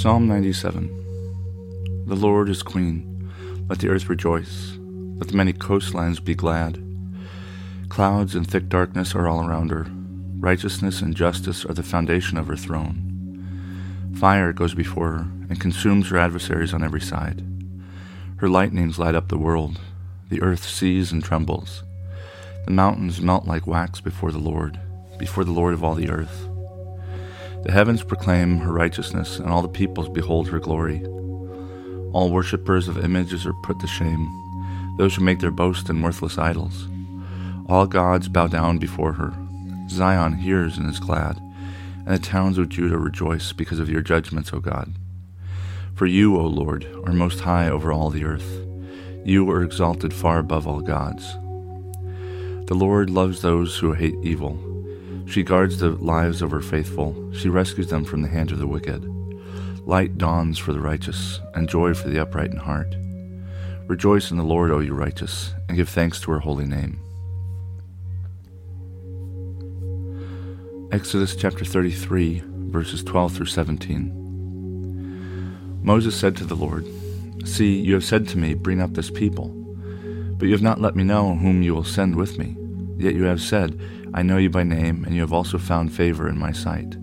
Psalm 97 The Lord is Queen. Let the earth rejoice. Let the many coastlines be glad. Clouds and thick darkness are all around her. Righteousness and justice are the foundation of her throne. Fire goes before her and consumes her adversaries on every side. Her lightnings light up the world. The earth sees and trembles. The mountains melt like wax before the Lord, before the Lord of all the earth. The heavens proclaim her righteousness, and all the peoples behold her glory. All worshippers of images are put to shame, those who make their boast in worthless idols. All gods bow down before her. Zion hears and is glad, and the towns of Judah rejoice because of your judgments, O God. For you, O Lord, are most high over all the earth. You are exalted far above all gods. The Lord loves those who hate evil she guards the lives of her faithful. She rescues them from the hand of the wicked. Light dawns for the righteous, and joy for the upright in heart. Rejoice in the Lord, O you righteous, and give thanks to her holy name. Exodus chapter 33, verses 12 through 17. Moses said to the Lord, See, you have said to me, Bring up this people. But you have not let me know whom you will send with me. Yet you have said, I know you by name, and you have also found favor in my sight.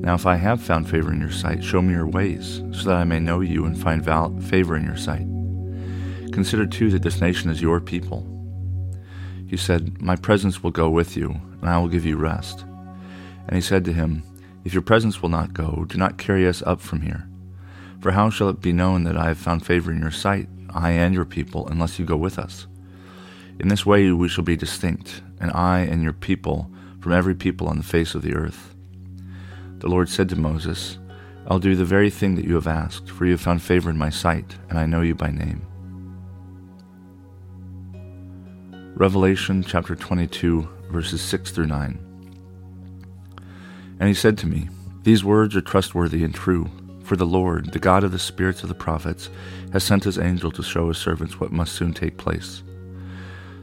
Now, if I have found favor in your sight, show me your ways, so that I may know you and find val- favor in your sight. Consider too that this nation is your people. He said, My presence will go with you, and I will give you rest. And he said to him, If your presence will not go, do not carry us up from here. For how shall it be known that I have found favor in your sight, I and your people, unless you go with us? In this way we shall be distinct, and I and your people from every people on the face of the earth. The Lord said to Moses, I'll do the very thing that you have asked, for you have found favor in my sight, and I know you by name. Revelation chapter 22, verses 6 through 9. And he said to me, These words are trustworthy and true, for the Lord, the God of the spirits of the prophets, has sent his angel to show his servants what must soon take place.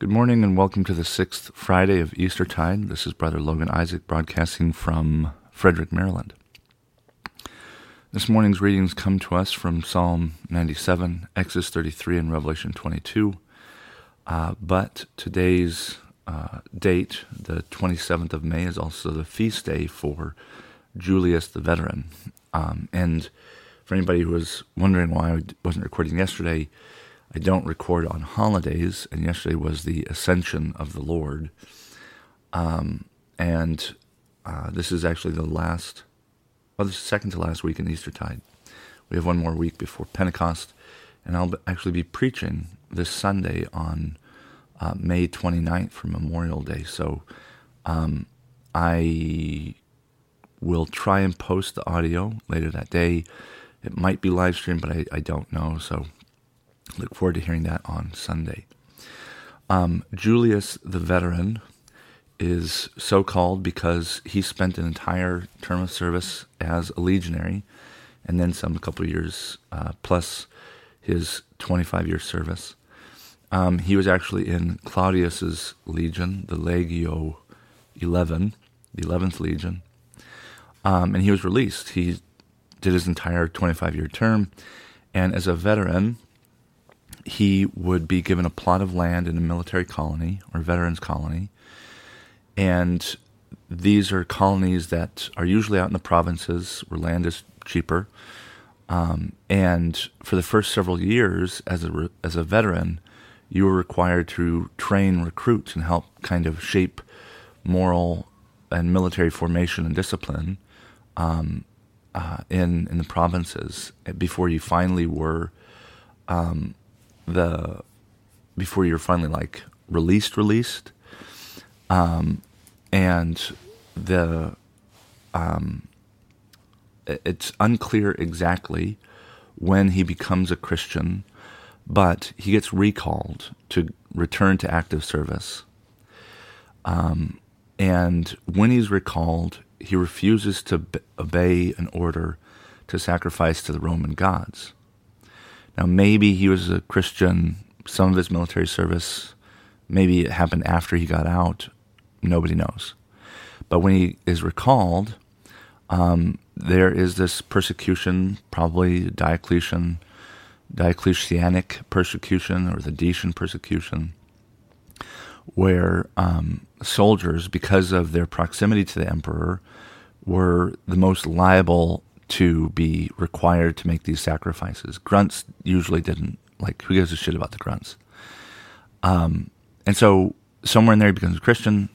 Good morning and welcome to the sixth Friday of Eastertide. This is Brother Logan Isaac broadcasting from Frederick, Maryland. This morning's readings come to us from Psalm 97, Exodus 33, and Revelation 22. Uh, but today's uh, date, the 27th of May, is also the feast day for Julius the Veteran. Um, and for anybody who was wondering why I wasn't recording yesterday, I don't record on holidays, and yesterday was the Ascension of the Lord. Um, and uh, this is actually the last, well, the second to last week in Eastertide. We have one more week before Pentecost, and I'll actually be preaching this Sunday on uh, May 29th for Memorial Day. So um, I will try and post the audio later that day. It might be live streamed, but I, I don't know. So Look forward to hearing that on Sunday. Um, Julius the Veteran is so called because he spent an entire term of service as a legionary and then some a couple years uh, plus his 25 year service. Um, he was actually in Claudius's legion, the Legio 11, the 11th legion, um, and he was released. He did his entire 25 year term, and as a veteran, he would be given a plot of land in a military colony or veterans colony. And these are colonies that are usually out in the provinces where land is cheaper. Um, and for the first several years, as a re- as a veteran, you were required to train recruits and help kind of shape moral and military formation and discipline um, uh, in in the provinces before you finally were um, the before you're finally like released released um, and the um, it's unclear exactly when he becomes a Christian, but he gets recalled to return to active service. Um, and when he's recalled, he refuses to b- obey an order to sacrifice to the Roman gods. Now, maybe he was a Christian, some of his military service, maybe it happened after he got out. Nobody knows. But when he is recalled, um, there is this persecution, probably Diocletian, Diocletianic persecution or the Decian persecution, where um, soldiers, because of their proximity to the emperor, were the most liable to be required to make these sacrifices. Grunts usually didn't. Like, who gives a shit about the grunts? Um, and so, somewhere in there, he becomes a Christian,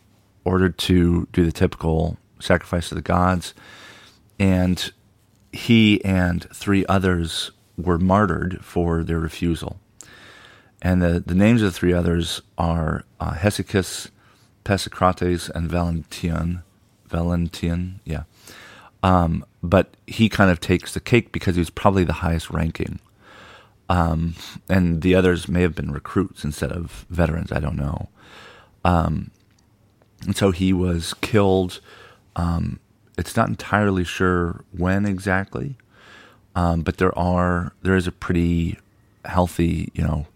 ordered to do the typical sacrifice to the gods and he and three others were martyred for their refusal. And the, the names of the three others are uh, Hesychus, Pesicrates, and Valentinian. Valentinian, yeah. Um, but he kind of takes the cake because he was probably the highest ranking. Um, and the others may have been recruits instead of veterans, I don't know. Um, and so he was killed um, it's not entirely sure when exactly, um, but there are there is a pretty healthy you know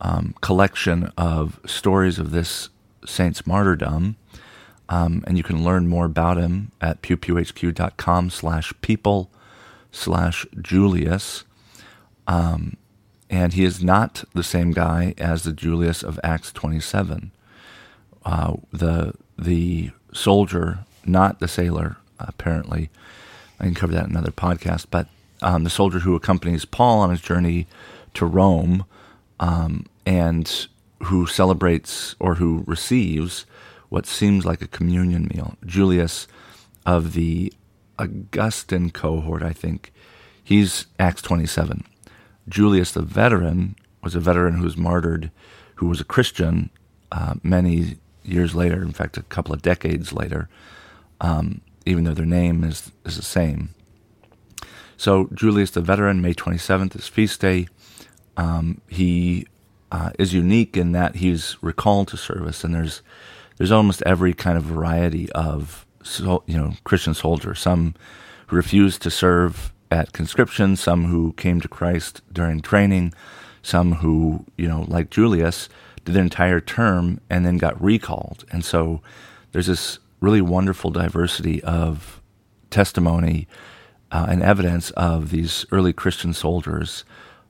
um, collection of stories of this saint's martyrdom, um, and you can learn more about him at pewpewhq.com slash people slash Julius. Um, and he is not the same guy as the Julius of Acts 27. Uh, the the soldier not the sailor, apparently. I can cover that in another podcast. But um, the soldier who accompanies Paul on his journey to Rome um, and who celebrates or who receives what seems like a communion meal. Julius of the Augustan cohort, I think. He's Acts 27. Julius the veteran was a veteran who was martyred, who was a Christian uh, many years later, in fact, a couple of decades later um, even though their name is, is the same. So, Julius the Veteran, May 27th is feast day. Um, he uh, is unique in that he's recalled to service, and there's there's almost every kind of variety of you know Christian soldier. Some who refused to serve at conscription, some who came to Christ during training, some who you know like Julius did their entire term and then got recalled. And so there's this really wonderful diversity of testimony uh, and evidence of these early Christian soldiers.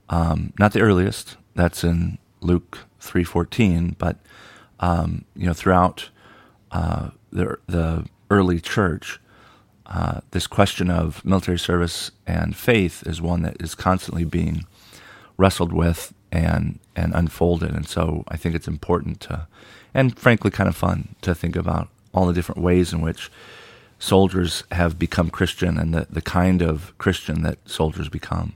Um, not the earliest, that's in Luke 3.14, but um, you know throughout uh, the, the early church, uh, this question of military service and faith is one that is constantly being wrestled with and and unfolded. And so I think it's important to, and frankly, kind of fun to think about all the different ways in which soldiers have become Christian and the, the kind of Christian that soldiers become.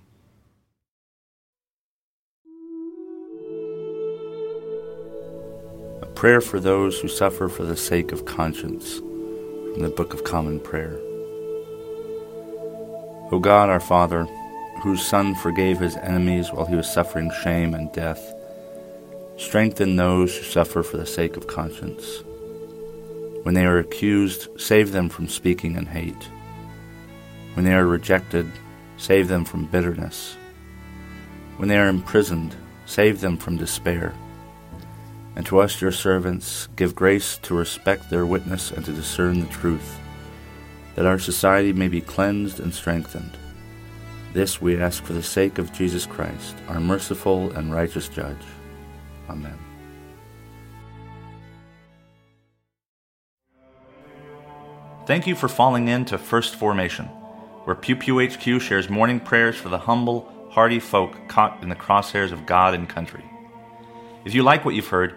Prayer for those who suffer for the sake of conscience from the Book of Common Prayer. O God, our Father, whose Son forgave his enemies while he was suffering shame and death, strengthen those who suffer for the sake of conscience when they are accused, save them from speaking in hate. When they are rejected, save them from bitterness. When they are imprisoned, save them from despair. And to us, your servants, give grace to respect their witness and to discern the truth, that our society may be cleansed and strengthened. This we ask for the sake of Jesus Christ, our merciful and righteous Judge. Amen. Thank you for falling into First Formation. where Pew Pew HQ shares morning prayers for the humble, hardy folk caught in the crosshairs of God and country. If you like what you've heard,